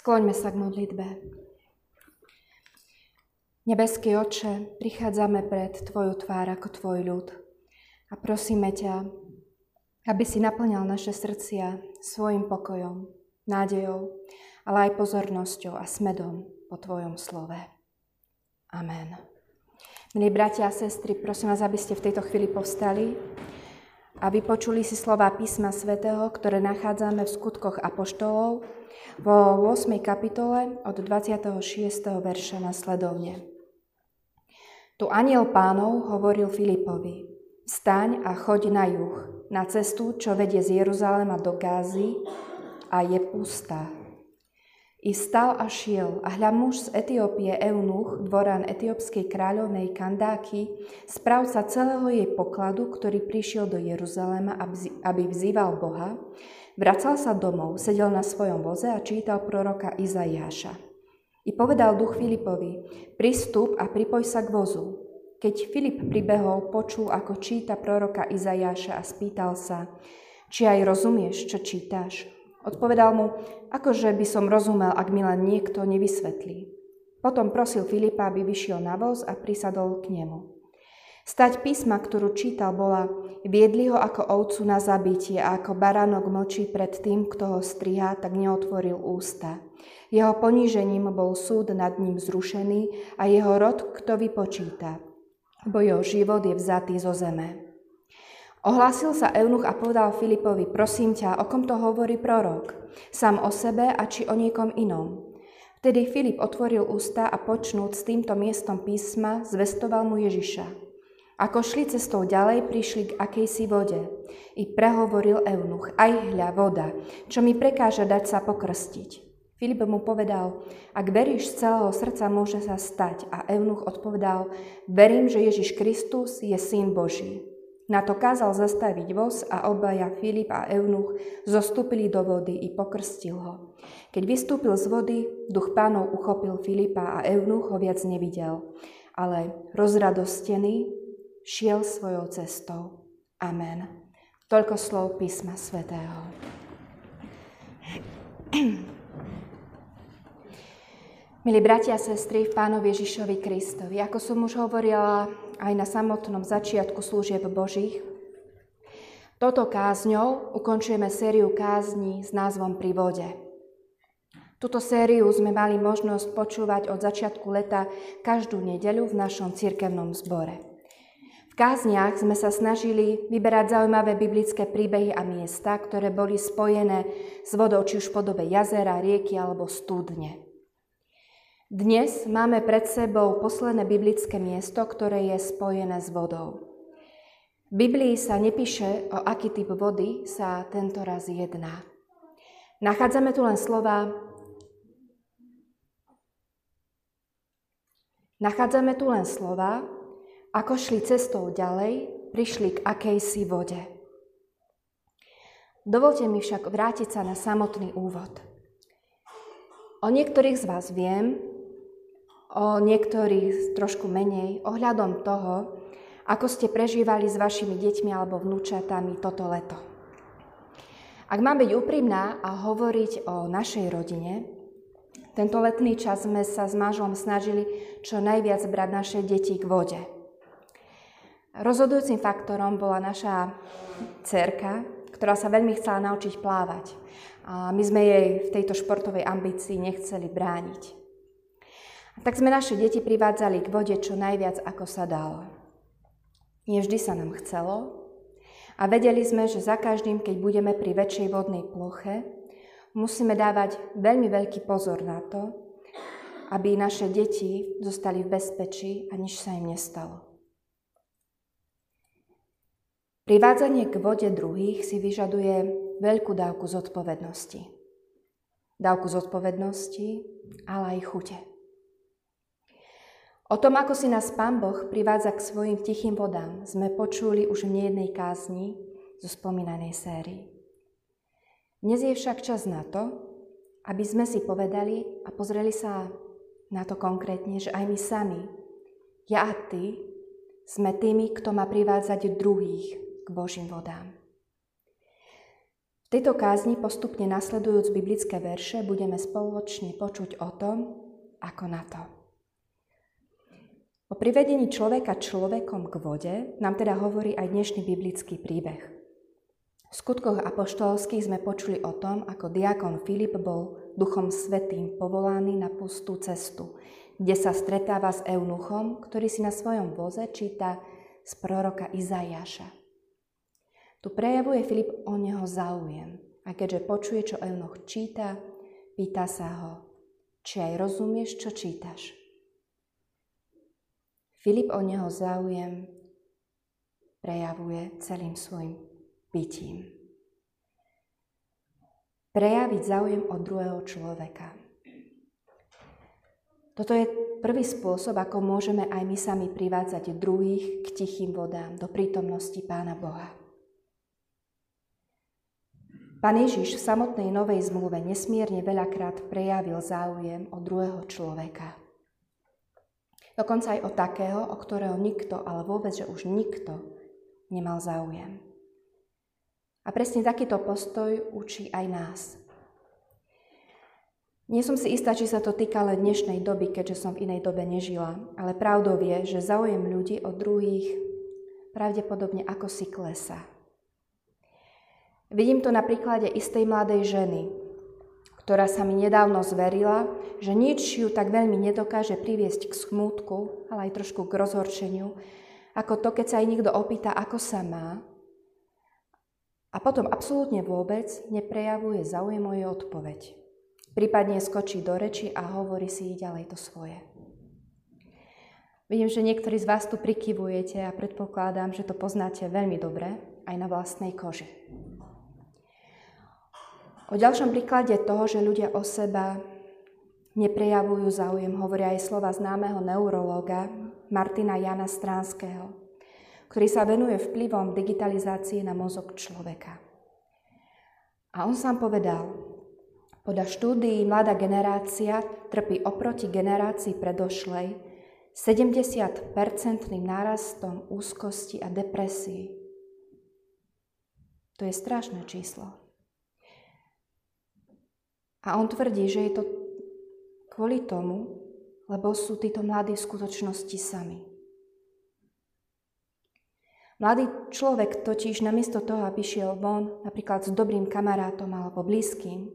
Skloňme sa k modlitbe. Nebeský Oče, prichádzame pred Tvoju tvár ako Tvoj ľud a prosíme ťa, aby si naplňal naše srdcia svojim pokojom, nádejou, ale aj pozornosťou a smedom po Tvojom slove. Amen. Milí bratia a sestry, prosím vás, aby ste v tejto chvíli povstali a vypočuli si slova písma svätého, ktoré nachádzame v skutkoch apoštolov vo 8. kapitole od 26. verša nasledovne. Tu aniel pánov hovoril Filipovi, staň a choď na juh, na cestu, čo vedie z Jeruzalema do Gázy a je pustá. I stal a šiel, a hľa muž z Etiópie Eunuch, dvorán etiópskej kráľovnej Kandáky, správca celého jej pokladu, ktorý prišiel do Jeruzalema, aby vzýval Boha, vracal sa domov, sedel na svojom voze a čítal proroka Izaiáša. I povedal duch Filipovi, pristup a pripoj sa k vozu. Keď Filip pribehol, počul, ako číta proroka Izajáša a spýtal sa, či aj rozumieš, čo čítaš. Odpovedal mu, akože by som rozumel, ak mi len niekto nevysvetlí. Potom prosil Filipa, aby vyšiel na voz a prisadol k nemu. Stať písma, ktorú čítal, bola viedli ho ako ovcu na zabitie a ako baránok mlčí pred tým, kto ho striha, tak neotvoril ústa. Jeho ponížením bol súd nad ním zrušený a jeho rod kto vypočíta, bo jeho život je vzatý zo zeme. Ohlásil sa Eunuch a povedal Filipovi, prosím ťa, o kom to hovorí prorok? Sám o sebe a či o niekom inom? Vtedy Filip otvoril ústa a počnúť s týmto miestom písma zvestoval mu Ježiša. Ako šli cestou ďalej, prišli k akejsi vode. I prehovoril Eunuch, aj hľa voda, čo mi prekáža dať sa pokrstiť. Filip mu povedal, ak veríš z celého srdca, môže sa stať. A Eunuch odpovedal, verím, že Ježiš Kristus je Syn Boží. Na to kázal zastaviť voz a obaja Filip a Eunuch zostúpili do vody i pokrstil ho. Keď vystúpil z vody, duch pánov uchopil Filipa a Eunuch ho viac nevidel, ale rozradostený šiel svojou cestou. Amen. Toľko slov písma svätého. Milí bratia a sestry v Pánovi Ježišovi Kristovi, ako som už hovorila aj na samotnom začiatku služieb Božích, toto kázňou ukončujeme sériu kázní s názvom Pri vode. Tuto sériu sme mali možnosť počúvať od začiatku leta každú nedeľu v našom cirkevnom zbore. V kázniach sme sa snažili vyberať zaujímavé biblické príbehy a miesta, ktoré boli spojené s vodou, či už v podobe jazera, rieky alebo studne. Dnes máme pred sebou posledné biblické miesto, ktoré je spojené s vodou. V Biblii sa nepíše, o aký typ vody sa tento raz jedná. Nachádzame tu len slova Nachádzame tu len slova, ako šli cestou ďalej, prišli k akejsi vode. Dovolte mi však vrátiť sa na samotný úvod. O niektorých z vás viem, o niektorých trošku menej ohľadom toho, ako ste prežívali s vašimi deťmi alebo vnúčatami toto leto. Ak mám byť úprimná a hovoriť o našej rodine, tento letný čas sme sa s mážom snažili čo najviac brať naše deti k vode. Rozhodujúcim faktorom bola naša cerka, ktorá sa veľmi chcela naučiť plávať. A my sme jej v tejto športovej ambícii nechceli brániť. Tak sme naše deti privádzali k vode čo najviac, ako sa dalo. Nie vždy sa nám chcelo a vedeli sme, že za každým, keď budeme pri väčšej vodnej ploche, musíme dávať veľmi veľký pozor na to, aby naše deti zostali v bezpečí a nič sa im nestalo. Privádzanie k vode druhých si vyžaduje veľkú dávku zodpovednosti. Dávku zodpovednosti, ale aj chute. O tom, ako si nás Pán Boh privádza k svojim tichým vodám, sme počuli už v nejednej kázni zo spomínanej sérii. Dnes je však čas na to, aby sme si povedali a pozreli sa na to konkrétne, že aj my sami, ja a ty, sme tými, kto má privádzať druhých k Božím vodám. V tejto kázni postupne nasledujúc biblické verše budeme spoločne počuť o tom, ako na to. O privedení človeka človekom k vode nám teda hovorí aj dnešný biblický príbeh. V skutkoch apoštolských sme počuli o tom, ako diakon Filip bol duchom svetým povolaný na pustú cestu, kde sa stretáva s eunuchom, ktorý si na svojom voze číta z proroka Izajaša. Tu prejavuje Filip o neho záujem a keďže počuje, čo eunuch číta, pýta sa ho, či aj rozumieš, čo čítaš. Filip o neho záujem prejavuje celým svojim bytím. Prejaviť záujem od druhého človeka. Toto je prvý spôsob, ako môžeme aj my sami privádzať druhých k tichým vodám, do prítomnosti Pána Boha. Pán Ježiš v samotnej Novej zmluve nesmierne veľakrát prejavil záujem o druhého človeka. Dokonca aj o takého, o ktorého nikto, ale vôbec, že už nikto nemal záujem. A presne takýto postoj učí aj nás. Nie som si istá, či sa to týka len dnešnej doby, keďže som v inej dobe nežila, ale pravdou je, že záujem ľudí od druhých pravdepodobne ako si klesa. Vidím to na príklade istej mladej ženy, ktorá sa mi nedávno zverila, že nič ju tak veľmi nedokáže priviesť k smútku, ale aj trošku k rozhorčeniu, ako to, keď sa aj niekto opýta, ako sa má, a potom absolútne vôbec neprejavuje záujem o jej odpoveď. Prípadne skočí do reči a hovorí si ďalej to svoje. Vidím, že niektorí z vás tu prikyvujete a predpokladám, že to poznáte veľmi dobre aj na vlastnej koži. O ďalšom príklade toho, že ľudia o seba neprejavujú záujem, hovoria aj slova známeho neurológa Martina Jana Stránskeho, ktorý sa venuje vplyvom digitalizácie na mozog človeka. A on sám povedal, podľa štúdií mladá generácia trpí oproti generácii predošlej 70-percentným nárastom úzkosti a depresii. To je strašné číslo. A on tvrdí, že je to kvôli tomu, lebo sú títo mladí v skutočnosti sami. Mladý človek totiž namiesto toho, aby šiel von napríklad s dobrým kamarátom alebo blízkym,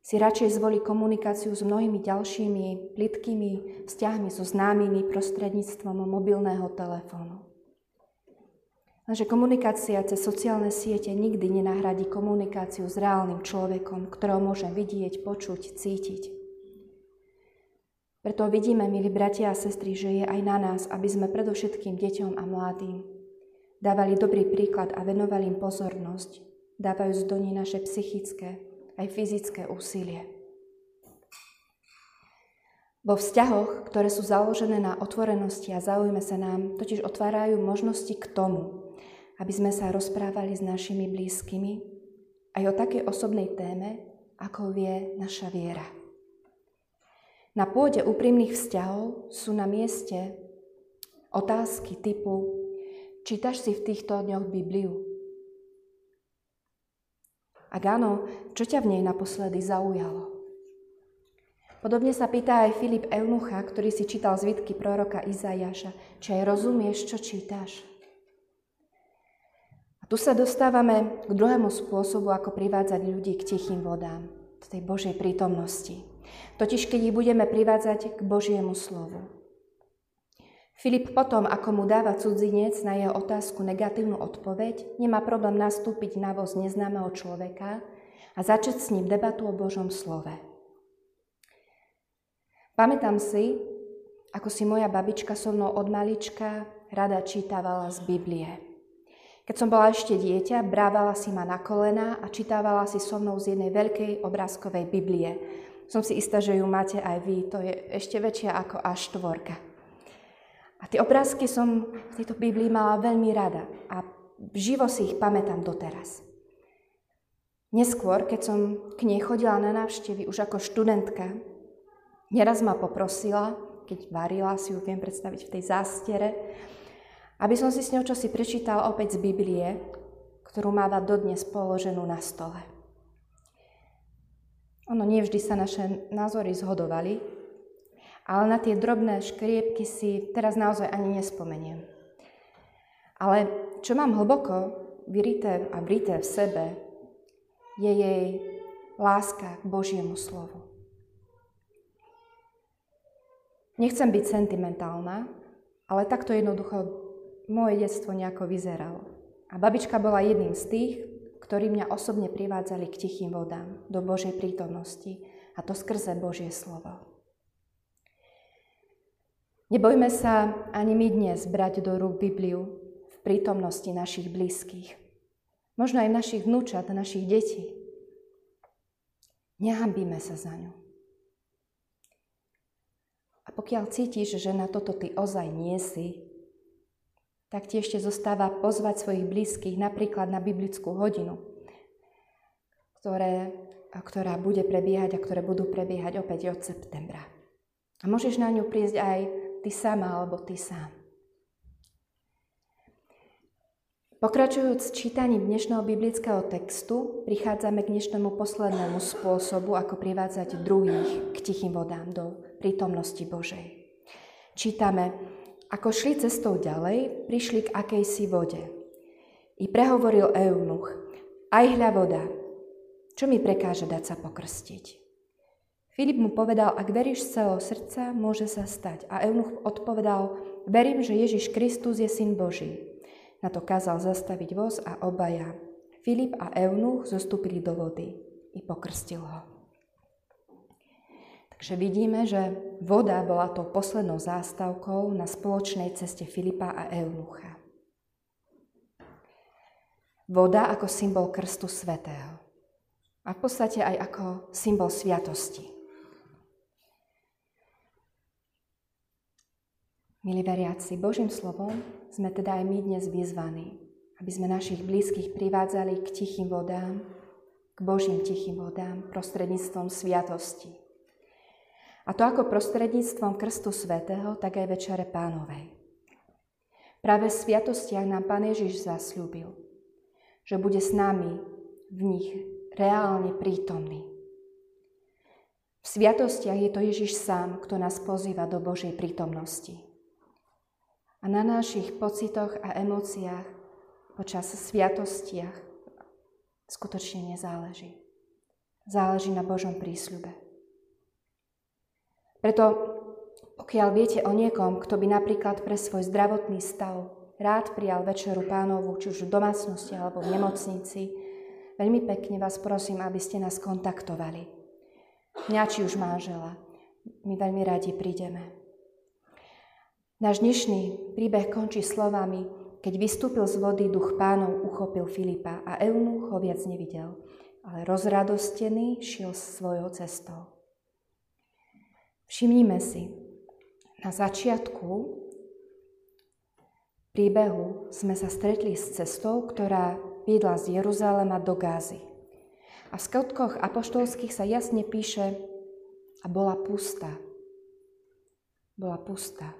si radšej zvolí komunikáciu s mnohými ďalšími plitkými vzťahmi so známymi prostredníctvom mobilného telefónu. Lenže komunikácia cez sociálne siete nikdy nenahradí komunikáciu s reálnym človekom, ktorého môžem vidieť, počuť, cítiť. Preto vidíme, milí bratia a sestry, že je aj na nás, aby sme predovšetkým deťom a mladým dávali dobrý príklad a venovali im pozornosť, dávajúc do nej naše psychické aj fyzické úsilie. Vo vzťahoch, ktoré sú založené na otvorenosti a zaujme sa nám, totiž otvárajú možnosti k tomu, aby sme sa rozprávali s našimi blízkymi aj o takej osobnej téme, ako vie naša viera. Na pôde úprimných vzťahov sú na mieste otázky typu Čítaš si v týchto dňoch Bibliu? Ak áno, čo ťa v nej naposledy zaujalo? Podobne sa pýta aj Filip Eunucha, ktorý si čítal zvitky proroka Izajaša, či aj rozumieš, čo čítaš? Tu sa dostávame k druhému spôsobu, ako privádzať ľudí k tichým vodám, k tej Božej prítomnosti. Totiž, keď ich budeme privádzať k Božiemu slovu. Filip potom, ako mu dáva cudzinec na jeho otázku negatívnu odpoveď, nemá problém nastúpiť na voz neznámeho človeka a začať s ním debatu o Božom slove. Pamätám si, ako si moja babička so mnou od malička rada čítavala z Biblie. Keď som bola ešte dieťa, brávala si ma na kolena a čítavala si so mnou z jednej veľkej obrázkovej Biblie. Som si istá, že ju máte aj vy. To je ešte väčšia ako až štvorka. A tie obrázky som v tejto Biblii mala veľmi rada a živo si ich pamätám doteraz. Neskôr, keď som k nej chodila na návštevy už ako študentka, neraz ma poprosila, keď varila, si ju viem predstaviť v tej zástiere, aby som si s ňou čosi prečítal opäť z Biblie, ktorú máva dodnes položenú na stole. Ono nevždy sa naše názory zhodovali, ale na tie drobné škriepky si teraz naozaj ani nespomeniem. Ale čo mám hlboko vyrité a vrité v sebe, je jej láska k Božiemu slovu. Nechcem byť sentimentálna, ale takto jednoducho moje detstvo nejako vyzeralo. A babička bola jedným z tých, ktorí mňa osobne privádzali k tichým vodám, do Božej prítomnosti, a to skrze Božie slovo. Nebojme sa ani my dnes brať do rúk Bibliu v prítomnosti našich blízkych, možno aj našich vnúčat, našich detí. Nehambíme sa za ňu. A pokiaľ cítiš, že na toto ty ozaj nie si, tak ti ešte zostáva pozvať svojich blízkych napríklad na biblickú hodinu, ktoré, ktorá bude prebiehať a ktoré budú prebiehať opäť od septembra. A môžeš na ňu prísť aj ty sama alebo ty sám. Pokračujúc čítaním dnešného biblického textu, prichádzame k dnešnému poslednému spôsobu, ako privádzať druhých k tichým vodám do prítomnosti Božej. Čítame, ako šli cestou ďalej, prišli k akejsi vode. I prehovoril Eunuch, aj hľa voda, čo mi prekáže dať sa pokrstiť? Filip mu povedal, ak veríš z celého srdca, môže sa stať. A Eunuch odpovedal, verím, že Ježiš Kristus je syn Boží. Na to kázal zastaviť voz a obaja. Filip a Eunuch zostúpili do vody i pokrstil ho. Takže vidíme, že voda bola tou poslednou zástavkou na spoločnej ceste Filipa a Eunucha. Voda ako symbol krstu svetého. A v podstate aj ako symbol sviatosti. Milí veriaci, Božím slovom sme teda aj my dnes vyzvaní, aby sme našich blízkych privádzali k tichým vodám, k Božím tichým vodám prostredníctvom sviatosti. A to ako prostredníctvom Krstu Svetého, tak aj Večere Pánovej. Práve v sviatostiach nám Pán Ježiš zasľúbil, že bude s nami v nich reálne prítomný. V sviatostiach je to Ježiš sám, kto nás pozýva do Božej prítomnosti. A na našich pocitoch a emóciách počas sviatostiach skutočne nezáleží. Záleží na Božom prísľube. Preto pokiaľ viete o niekom, kto by napríklad pre svoj zdravotný stav rád prijal večeru pánovu, či už v domácnosti alebo v nemocnici, veľmi pekne vás prosím, aby ste nás kontaktovali. Mňa či už manžela. My veľmi radi prídeme. Náš dnešný príbeh končí slovami, keď vystúpil z vody, duch pánov uchopil Filipa a Eunuch ho viac nevidel, ale rozradostený šiel svojou cestou. Všimnime si, na začiatku príbehu sme sa stretli s cestou, ktorá viedla z Jeruzalema do Gázy. A v skutkoch apoštolských sa jasne píše, a bola pustá. Bola pustá.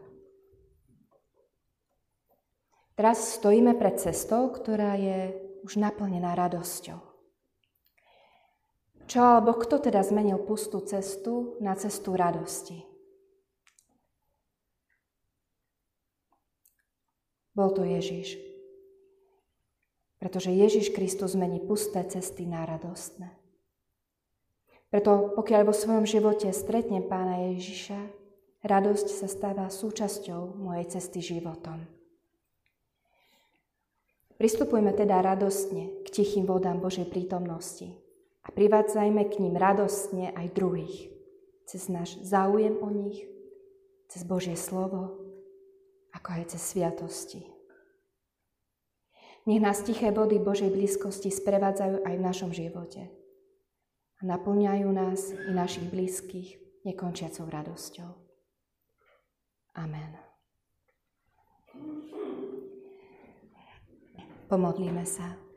Teraz stojíme pred cestou, ktorá je už naplnená radosťou. Čo alebo kto teda zmenil pustú cestu na cestu radosti? Bol to Ježiš. Pretože Ježiš Kristus zmení pusté cesty na radostné. Preto pokiaľ vo svojom živote stretnem pána Ježiša, radosť sa stáva súčasťou mojej cesty životom. Pristupujme teda radostne k tichým vodám Božej prítomnosti, privádzajme k ním radostne aj druhých, cez náš záujem o nich, cez Božie slovo, ako aj cez sviatosti. Nech nás tiché vody Božej blízkosti sprevádzajú aj v našom živote a naplňajú nás i našich blízkych nekončiacou radosťou. Amen. Pomodlíme sa.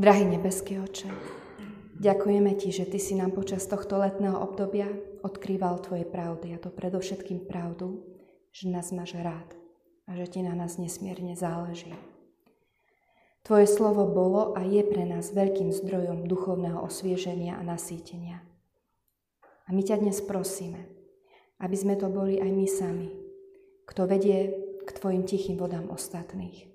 Drahý nebeský oče, ďakujeme Ti, že Ty si nám počas tohto letného obdobia odkrýval Tvoje pravdy, a to predovšetkým pravdu, že nás máš rád a že ti na nás nesmierne záleží. Tvoje slovo bolo a je pre nás veľkým zdrojom duchovného osvieženia a nasýtenia. A my ťa dnes prosíme, aby sme to boli aj my sami, kto vedie k tvojim tichým vodám ostatných.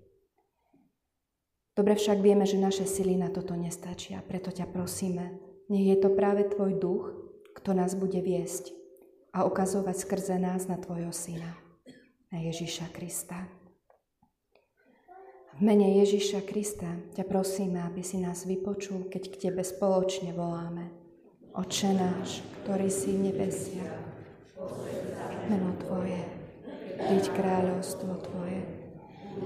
Dobre však vieme, že naše sily na toto nestačia, preto ťa prosíme, nech je to práve tvoj duch, kto nás bude viesť a ukazovať skrze nás na tvojho syna, na Ježíša Krista. V mene Ježiša Krista ťa prosíme, aby si nás vypočul, keď k Tebe spoločne voláme. Oče náš, ktorý si v nebesiach, meno Tvoje, príď kráľovstvo Tvoje,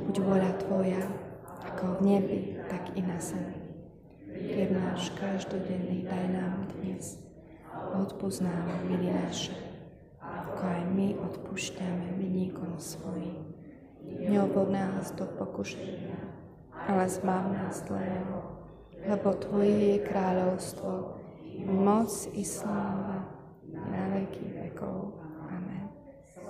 buď voľa Tvoja, ako v nebi, tak i na zemi. Chlieb náš každodenný daj nám dnes. Odpúsť nám viny naše, ako aj my odpúšťame vinníkom svojim Neobod nás do pokušenia, ale zbav nás zlého, lebo Tvoje je kráľovstvo, moc i sláva na veky vekov. Amen.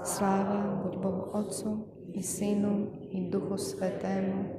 Sláva buď Bohu Otcu i Synu i Duchu Svetému,